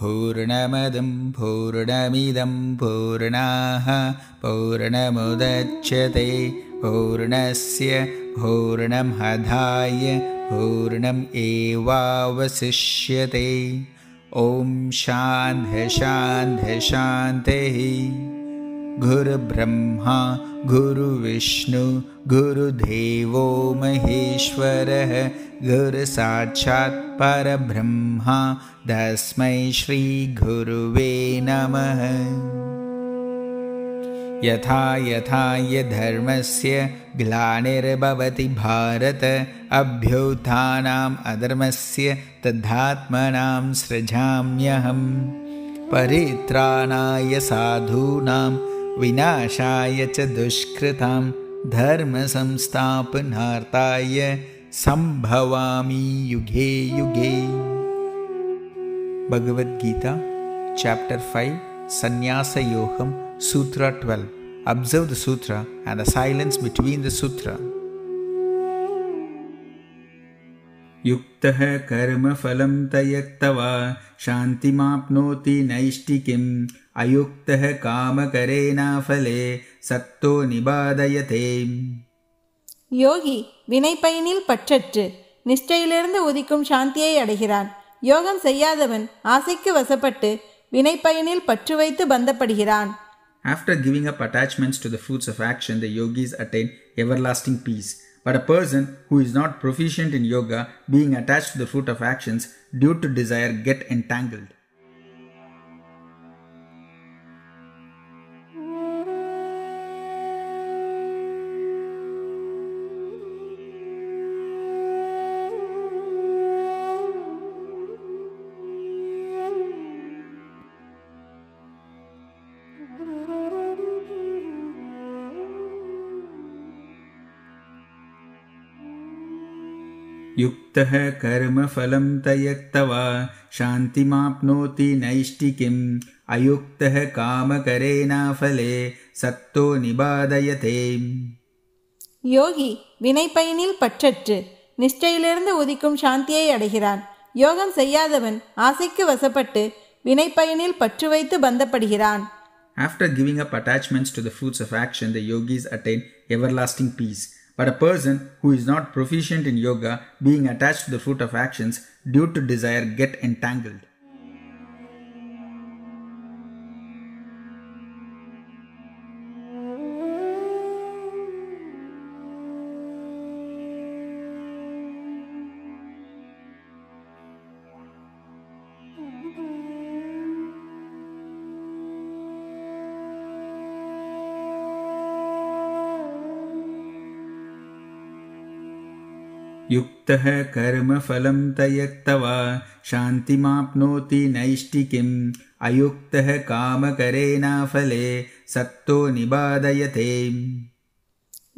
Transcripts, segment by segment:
पूर्णमदं पूर्णमिदं पूर्णाः पूर्णमुदच्यते पूर्णस्य पूर्णमधाय पूर्णम् एवावशिष्यते ॐ शान्तिः गुरुब्रह्मा गुरुविष्णु गुरुदेवो महेश्वरः गुरुसाक्षात् परब्रह्मा तस्मै श्रीगुरुवे नमः यथा यथा धर्मस्य ग्लानिर्भवति भारत अभ्युत्थानाम् अधर्मस्य तद्धात्मनां सृजाम्यहम्। परित्राणाय साधूनां विनाशाय च दुष्कृतां धर्मसंस्थापनार्थाय सम्भवामि युगे युगे। Bhagavad Gita chapter five सन्न्यासयोगं sutra twelve Observe the sutra and the silence between the sutra. युक्तः कर्मफलं त्यक्त्वा शान्तिमाप्नोति नैष्टिकीम् अयुक्तः कामकरेणाफले सक्तो निबादयते யோகி வினைப்பயனில் பற்றற்று நிஷ்டையிலிருந்து உதிக்கும் சாந்தியை அடைகிறான் யோகம் செய்யாதவன் ஆசைக்கு வசப்பட்டு வினைப்பயனில் பற்று வைத்து பந்தப்படுகிறான் After giving up attachments to the fruits of action, the yogis attain everlasting peace. But a person who is not proficient in yoga, being attached to the fruit of actions due to desire, get entangled. युक्तः कर्मफलं त्यक्त्वा शान्तिमाप्नोति नैष्टिकीम् अयुक्तः कामकरेणाफले सक्तो निबादयते யோகி வினைப்பயனில் பற்றற்று நிஷ்டையிலிருந்து உதிக்கும் சாந்தியை அடைகிறான் யோகம் செய்யாதவன் ஆசைக்கு வசப்பட்டு வினைப்பயனில் பற்று வைத்து பந்தப்படுகிறான் After giving up attachments to the fruits of action, the yogis attain everlasting peace. But a person who is not proficient in yoga, being attached to the fruit of actions due to desire, get entangled. युक्तः कर्मफलं त्यक्त्वा शान्तिमाप्नोति नैष्टिकीम् अयुक्तः कामकरेणाफले सक्तो निबादयते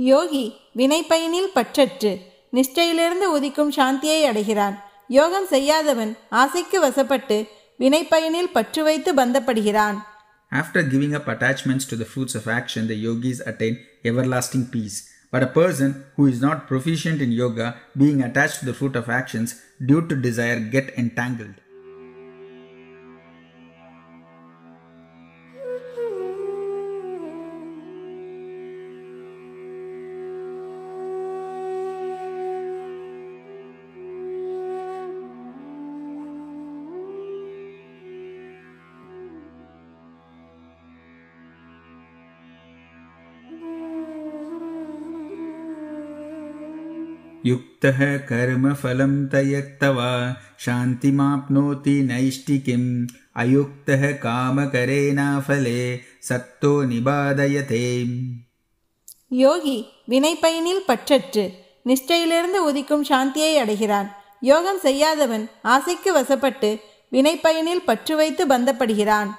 யோகி வினைப்பயனில் பற்றற்று நிஷ்டையிலிருந்து உதிக்கும் சாந்தியை அடைகிறான் யோகம் செய்யாதவன் ஆசைக்கு வசப்பட்டு வினைப்பயனில் பற்று வைத்து பந்தப்படுகிறான் After giving up attachments to the fruits of action, the yogis attain everlasting peace. But a person who is not proficient in yoga, being attached to the fruit of actions due to desire, get entangled. युक्तः कर्मफलं त्यक्त्वा शान्तिमाप्नोति नैष्टिकीम् अयुक्तः कामकरेणाफले सक्तो निबादयते யோகி வினைப்பயனில் பற்றற்று நிஷ்டையிலிருந்து உதிக்கும் சாந்தியை அடைகிறான் யோகம் செய்யாதவன் ஆசைக்கு வசப்பட்டு வினைப்பயனில் பற்று வைத்து பந்தப்படுகிறான்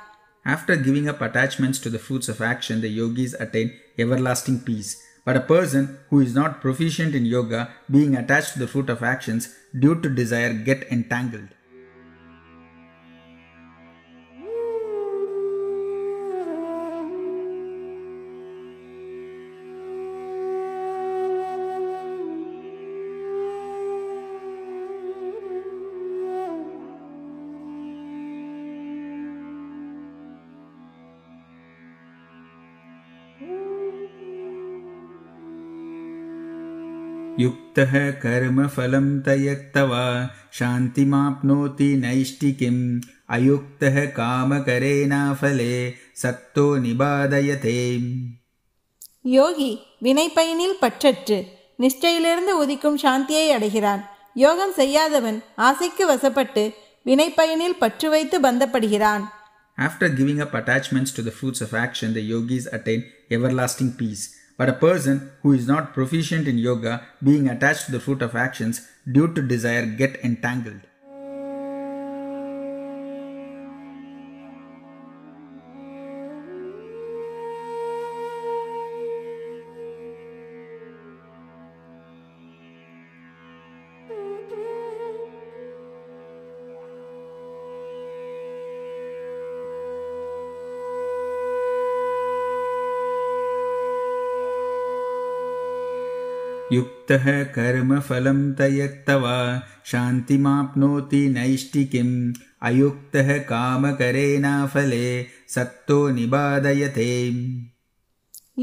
After giving up attachments to the fruits of action, the yogis attain everlasting peace. But a person who is not proficient in yoga, being attached to the fruit of actions due to desire, get entangled. युक्तः कर्मफलं त्यक्त्वा शान्तिमाप्नोति नैष्टिकीम् अयुक्तः कामकरेणाफले सक्तो निबादयते யோகி வினைப்பயனில் பற்றற்று நிஷ்டையிலிருந்து உதிக்கும் சாந்தியை அடைகிறான் யோகம் செய்யாதவன் ஆசைக்கு வசப்பட்டு வினைப்பயனில் பற்று வைத்து பந்தப்படுகிறான் After giving up attachments to the fruits of action, the yogis attain everlasting peace. But a person who is not proficient in yoga, being attached to the fruit of actions due to desire, get entangled. युक्तः कर्मफलं त्यक्त्वा शान्तिमाप्नोति नैष्टिकीम् अयुक्तः कामकरेणाफले सक्तो निबादयते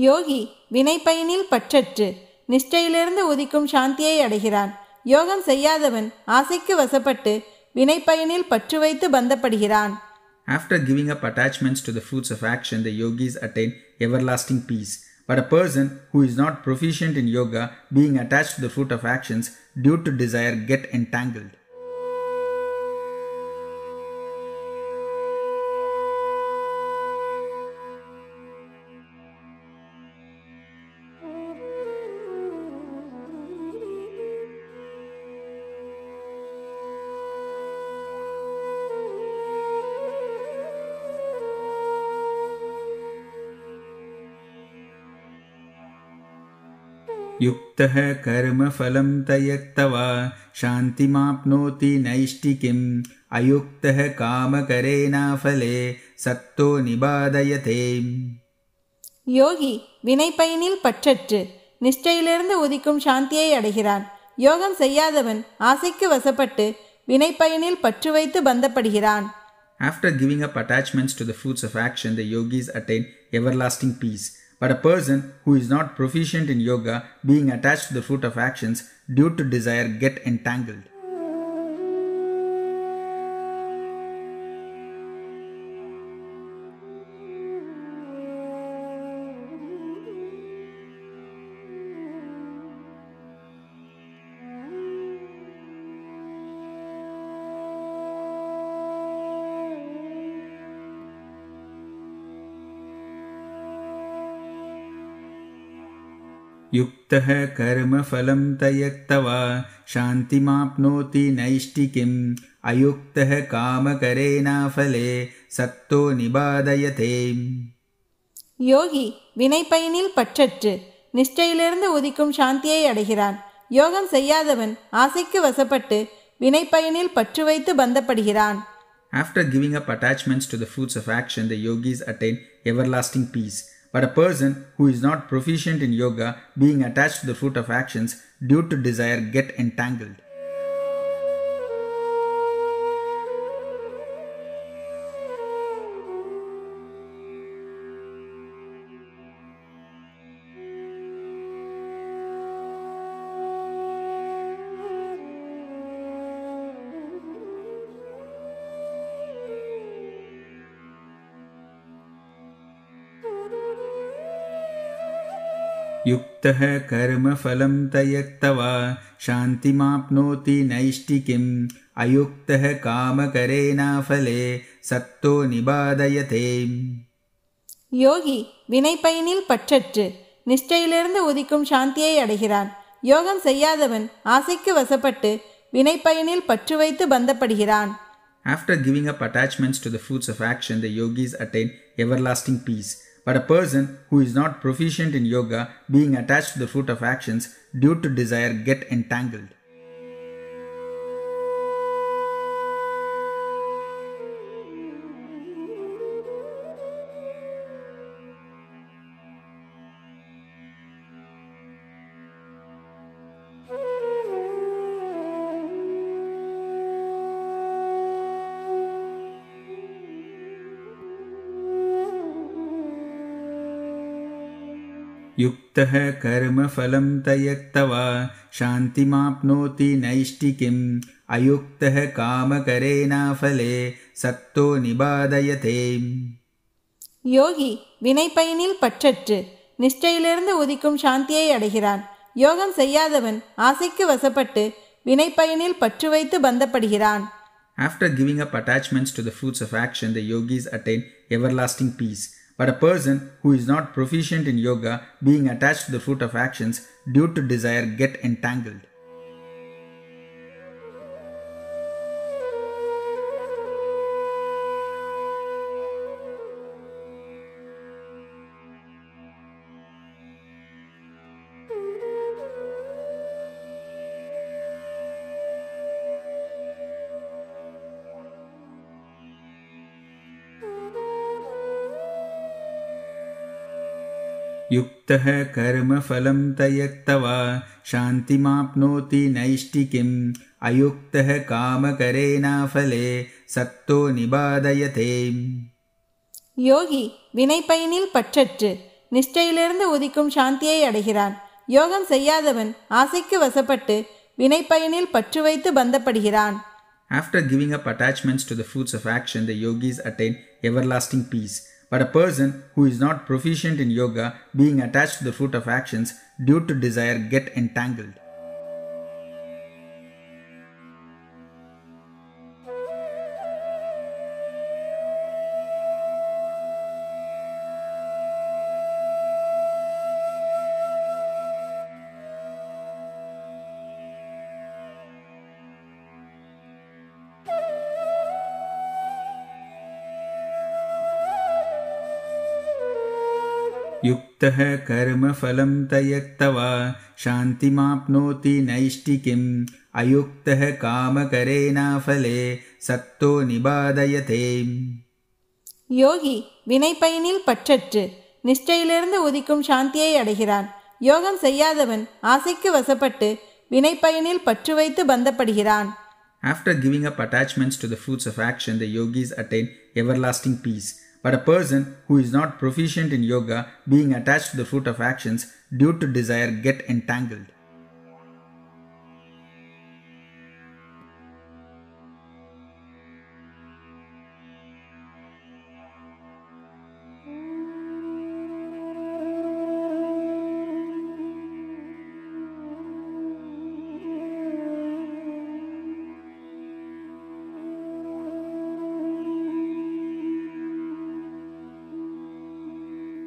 யோகி வினைப்பயனில் பற்றற்று நிஷ்டையிலிருந்து உதிக்கும் சாந்தியை அடைகிறான் யோகம் செய்யாதவன் ஆசைக்கு வசப்பட்டு வினைப்பயனில் பற்று வைத்து பந்தப்படுகிறான் After giving up attachments to the fruits of action, the yogis attain everlasting peace. But a person who is not proficient in yoga, being attached to the fruit of actions due to desire, get entangled. युक्तः कर्मफलं त्यक्त्वा शान्तिमाप्नोति नैष्टिकीम् अयुक्तः कामकरेणाफले सक्तो निबादयते யோகி வினைப்பயனில் பற்றற்று நிஷ்டையிலிருந்து உதிக்கும் சாந்தியை அடைகிறான் யோகம் செய்யாதவன் ஆசைக்கு வசப்பட்டு வினைப்பயனில் பற்று வைத்து பந்தப்படுகிறான் After giving up attachments to the fruits of action, the yogis attain everlasting peace. But a person who is not proficient in yoga, being attached to the fruit of actions due to desire, get entangled. युक्तः कर्मफलं त्यक्त्वा शान्तिमाप्नोति नैष्टिकीम् अयुक्तः कामकरेणाफले सक्तो निबादयते யோகி வினைப்பயனில் பற்றற்று நிஷ்டையிலிருந்து உதிக்கும் சாந்தியை அடைகிறான் யோகம் செய்யாதவன் ஆசைக்கு வசப்பட்டு வினைப்பயனில் பற்று வைத்து பந்தப்படுகிறான் After giving up attachments to the fruits of action, the yogis attain everlasting peace. But a person who is not proficient in yoga, being attached to the fruit of actions due to desire, get entangled. युक्तः कर्मफलं त्यक्त्वा शान्तिमाप्नोति नैष्टिकीम् अयुक्तः कामकरेणाफले सक्तो निबादयते யோகி வினைப்பயனில் பற்றற்று நிஷ்டையிலிருந்து உதிக்கும் சாந்தியை அடைகிறான் யோகம் செய்யாதவன் ஆசைக்கு வசப்பட்டு வினைப்பயனில் பற்று வைத்து பந்தப்படுகிறான் After giving up attachments to the fruits of action, the yogis attain everlasting peace. But a person who is not proficient in yoga, being attached to the fruit of actions due to desire, get entangled. युक्तः कर्मफलं त्यक्त्वा शान्तिमाप्नोति नैष्टिकीम् अयुक्तः कामकरेणाफले सक्तो निबाधयते யோகி வினைப்பயனில் பற்றற்று நிஷ்டையிலிருந்து உதிக்கும் சாந்தியை அடைகிறான் யோகம் செய்யாதவன் ஆசைக்கு வசப்பட்டு வினைப்பயனில் பற்று வைத்து பந்தப்படுகிறான் After giving up attachments to the fruits of action, the yogis attain everlasting peace. But a person who is not proficient in yoga, being attached to the fruit of actions due to desire, get entangled. युक्तः कर्मफलं त्यक्त्वा शान्तिमाप्नोति नैष्टिकीम् अयुक्तः कामकरेणाफले सक्तो निबाधयते யோகி வினைப்பயனில் பற்றற்று நிஷ்டையிலிருந்து உதிக்கும் சாந்தியை அடைகிறான் யோகம் செய்யாதவன் ஆசைக்கு வசப்பட்டு வினைப்பயனில் பற்று வைத்து பந்தப்படுகிறான் After giving up attachments to the fruits of action, the yogis attain everlasting peace. But a person who is not proficient in yoga, being attached to the fruit of actions due to desire, get entangled. युक्तः कर्मफलं त्यक्त्वा शान्तिमाप्नोति नैष्टिकीम् अयुक्तः कामकरेणाफले सक्तो निबाधयते யோகி வினைப்பயனில் பற்றற்று நிஷ்டையிலிருந்து உதிக்கும் சாந்தியை அடைகிறான் யோகம் செய்யாதவன் ஆசைக்கு வசப்பட்டு வினைப்பயனில் பற்று வைத்து பந்தப்படுகிறான் After giving up attachments to the fruits of action, the yogis attain everlasting peace. But a person who is not proficient in yoga, being attached to the fruit of actions due to desire, get entangled.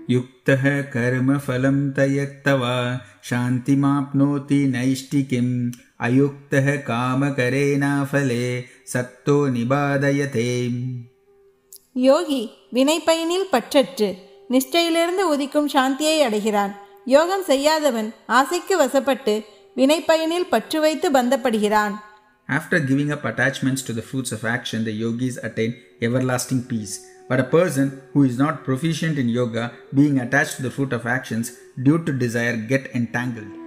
युक्तः कर्मफलं त्यक्त्वा शान्तिमाप्नोति नैष्टिकीम् अयुक्तः कामकरेणाफले सक्तो निबाधयते யோகி வினைப்பயனில் பற்றற்று நிஷ்டையிலிருந்து உதிக்கும் சாந்தியை அடைகிறான் யோகம் செய்யாதவன் ஆசைக்கு வசப்பட்டு வினைப்பயனில் பற்று வைத்து பந்தப்படுகிறான் After giving up attachments to the fruits of action, the yogis attain everlasting peace. But a person who is not proficient in yoga, being attached to the fruit of actions due to desire, get entangled.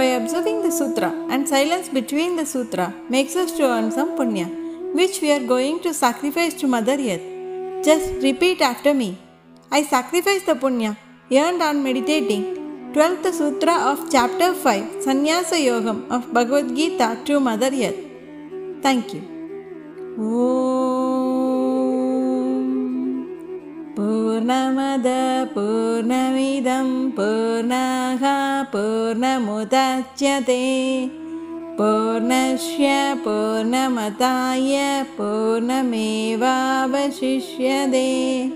By observing the sutra and silence between the sutra makes us to earn some punya, which we are going to sacrifice to Mother Earth. Just repeat after me. I sacrifice the punya earned on meditating 12th sutra of chapter 5 Sannyasa Yogam of Bhagavad Gita to Mother Earth. Thank you. पूर्णमद पूर्णमिदं पूर्णाः पूर्णमुदच्यते। पूर्णस्य पूर्णमताय पूर्णमेवावशिष्यते।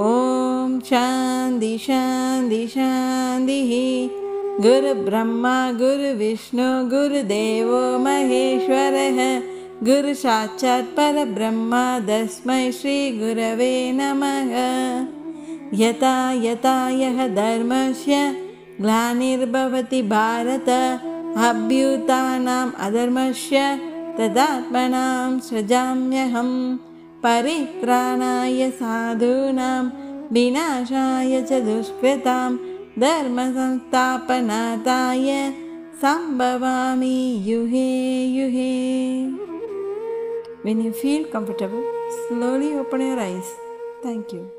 ॐ शान्ति शान्ति शान्तिः। गुरुब्रह्मा गुरुविष्णु गुरुदेवो महेश्वरः गुरु साक्षात् परब्रह्मा तस्मै श्रीगुरवे नमः। यथा यथा यः धर्मस्य ग्लानिर्भवति भारत अभ्युतानाम् अधर्मस्य तदात्मनां सृजाम्यहं परित्राणाय साधूनां विनाशाय च दुष्कृतां धर्मसंस्थापनार्थाय सम्भवामि युहे युहे When you feel comfortable, slowly open your eyes. Thank you.